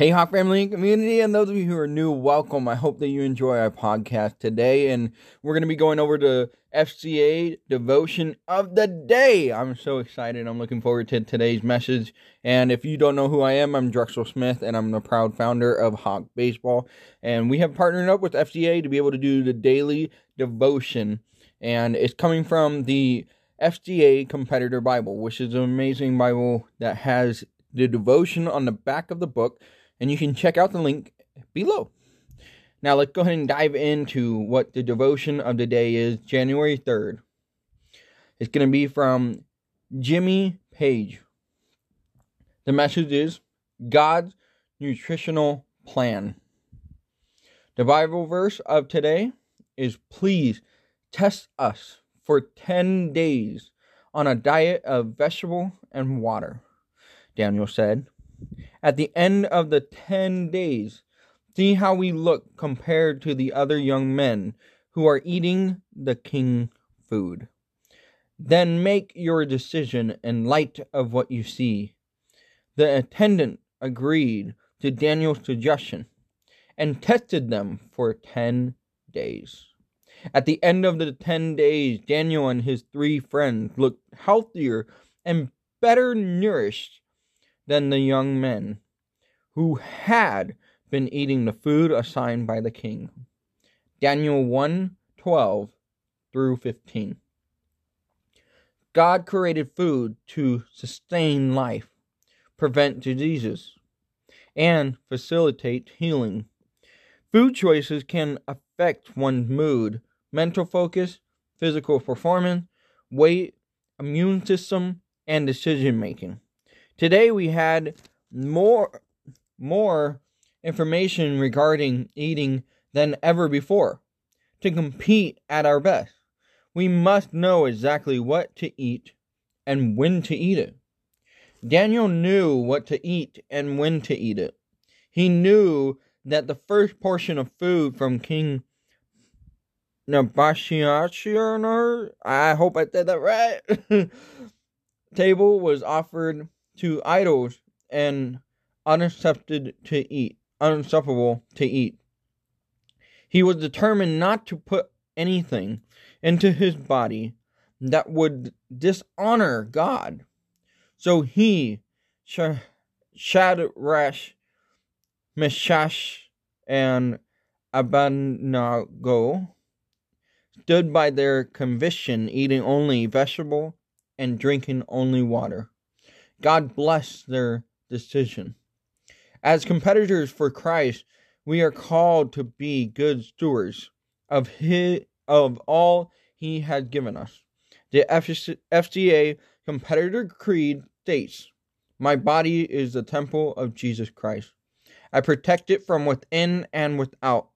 Hey, Hawk family and community, and those of you who are new, welcome. I hope that you enjoy our podcast today. And we're going to be going over to FCA Devotion of the Day. I'm so excited. I'm looking forward to today's message. And if you don't know who I am, I'm Drexel Smith, and I'm the proud founder of Hawk Baseball. And we have partnered up with FCA to be able to do the daily devotion. And it's coming from the FCA Competitor Bible, which is an amazing Bible that has the devotion on the back of the book and you can check out the link below. Now, let's go ahead and dive into what the devotion of the day is January 3rd. It's going to be from Jimmy Page. The message is God's nutritional plan. The Bible verse of today is Please test us for 10 days on a diet of vegetable and water. Daniel said, at the end of the 10 days, see how we look compared to the other young men who are eating the king food. Then make your decision in light of what you see. The attendant agreed to Daniel's suggestion and tested them for 10 days. At the end of the 10 days, Daniel and his three friends looked healthier and better nourished than the young men who had been eating the food assigned by the king. Daniel 1 12 through 15. God created food to sustain life, prevent diseases, and facilitate healing. Food choices can affect one's mood, mental focus, physical performance, weight, immune system, and decision making. Today we had more more information regarding eating than ever before. To compete at our best, we must know exactly what to eat and when to eat it. Daniel knew what to eat and when to eat it. He knew that the first portion of food from King Nabashiachir, I hope I said that right, table was offered to idols and unaccepted to eat, unacceptable to eat. He was determined not to put anything into his body that would dishonor God. So he, Shadrach, Meshach, and Abednego, stood by their conviction, eating only vegetable and drinking only water. God bless their decision. As competitors for Christ, we are called to be good stewards of his, of all he has given us. The FCA competitor creed states, "My body is the temple of Jesus Christ. I protect it from within and without.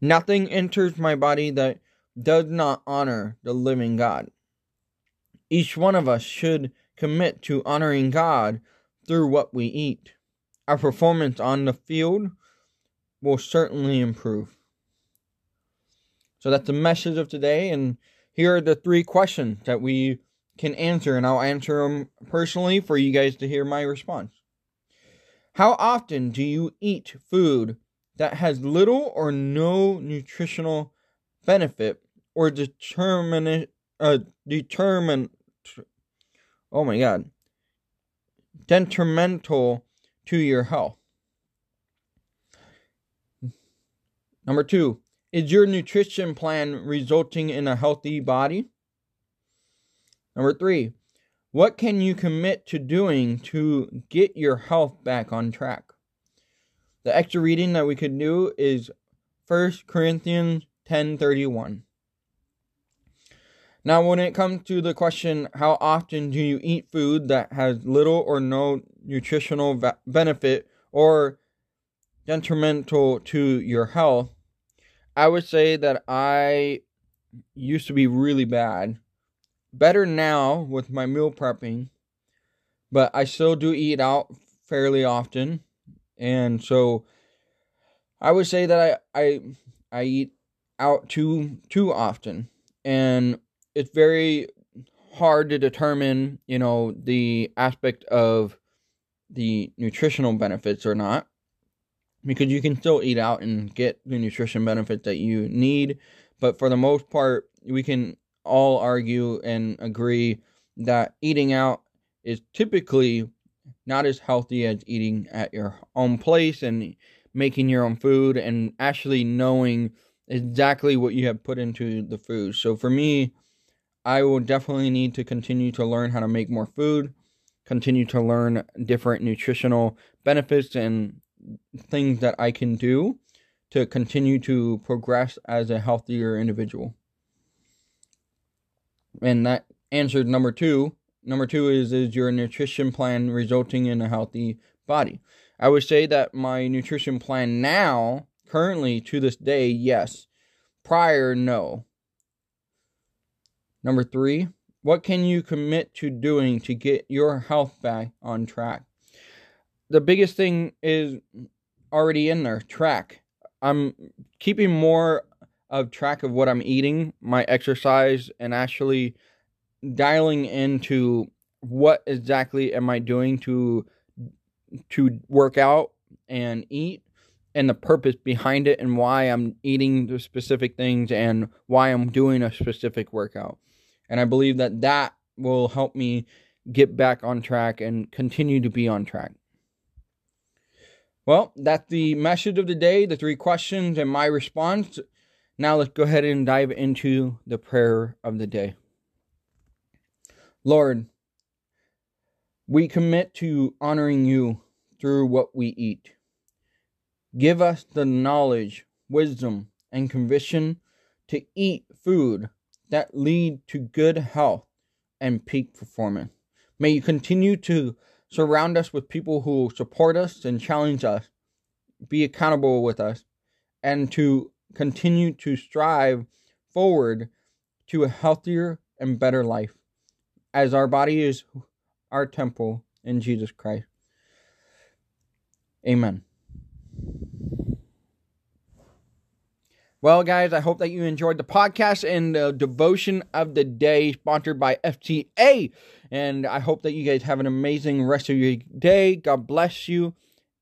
Nothing enters my body that does not honor the living God." Each one of us should commit to honoring God through what we eat. Our performance on the field will certainly improve. So that's the message of today. And here are the three questions that we can answer, and I'll answer them personally for you guys to hear my response. How often do you eat food that has little or no nutritional benefit or determine uh, determine oh my god, detrimental to your health. Number two, is your nutrition plan resulting in a healthy body? Number three, what can you commit to doing to get your health back on track? The extra reading that we could do is 1 Corinthians 10:31. Now, when it comes to the question, how often do you eat food that has little or no nutritional va- benefit or detrimental to your health? I would say that I used to be really bad. Better now with my meal prepping, but I still do eat out fairly often. And so I would say that I I I eat out too too often. And it's very hard to determine, you know, the aspect of the nutritional benefits or not because you can still eat out and get the nutrition benefits that you need but for the most part we can all argue and agree that eating out is typically not as healthy as eating at your own place and making your own food and actually knowing exactly what you have put into the food. So for me, I will definitely need to continue to learn how to make more food, continue to learn different nutritional benefits and things that I can do to continue to progress as a healthier individual. And that answered number two. Number two is is your nutrition plan resulting in a healthy body? I would say that my nutrition plan now, currently to this day, yes. Prior, no. Number three, what can you commit to doing to get your health back on track? The biggest thing is already in there track. I'm keeping more of track of what I'm eating, my exercise, and actually dialing into what exactly am I doing to to work out and eat and the purpose behind it and why I'm eating the specific things and why I'm doing a specific workout. And I believe that that will help me get back on track and continue to be on track. Well, that's the message of the day, the three questions and my response. Now let's go ahead and dive into the prayer of the day. Lord, we commit to honoring you through what we eat. Give us the knowledge, wisdom, and conviction to eat food that lead to good health and peak performance. May you continue to surround us with people who support us and challenge us, be accountable with us, and to continue to strive forward to a healthier and better life as our body is our temple in Jesus Christ. Amen. Well, guys, I hope that you enjoyed the podcast and the devotion of the day sponsored by FCA. And I hope that you guys have an amazing rest of your day. God bless you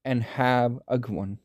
and have a good one.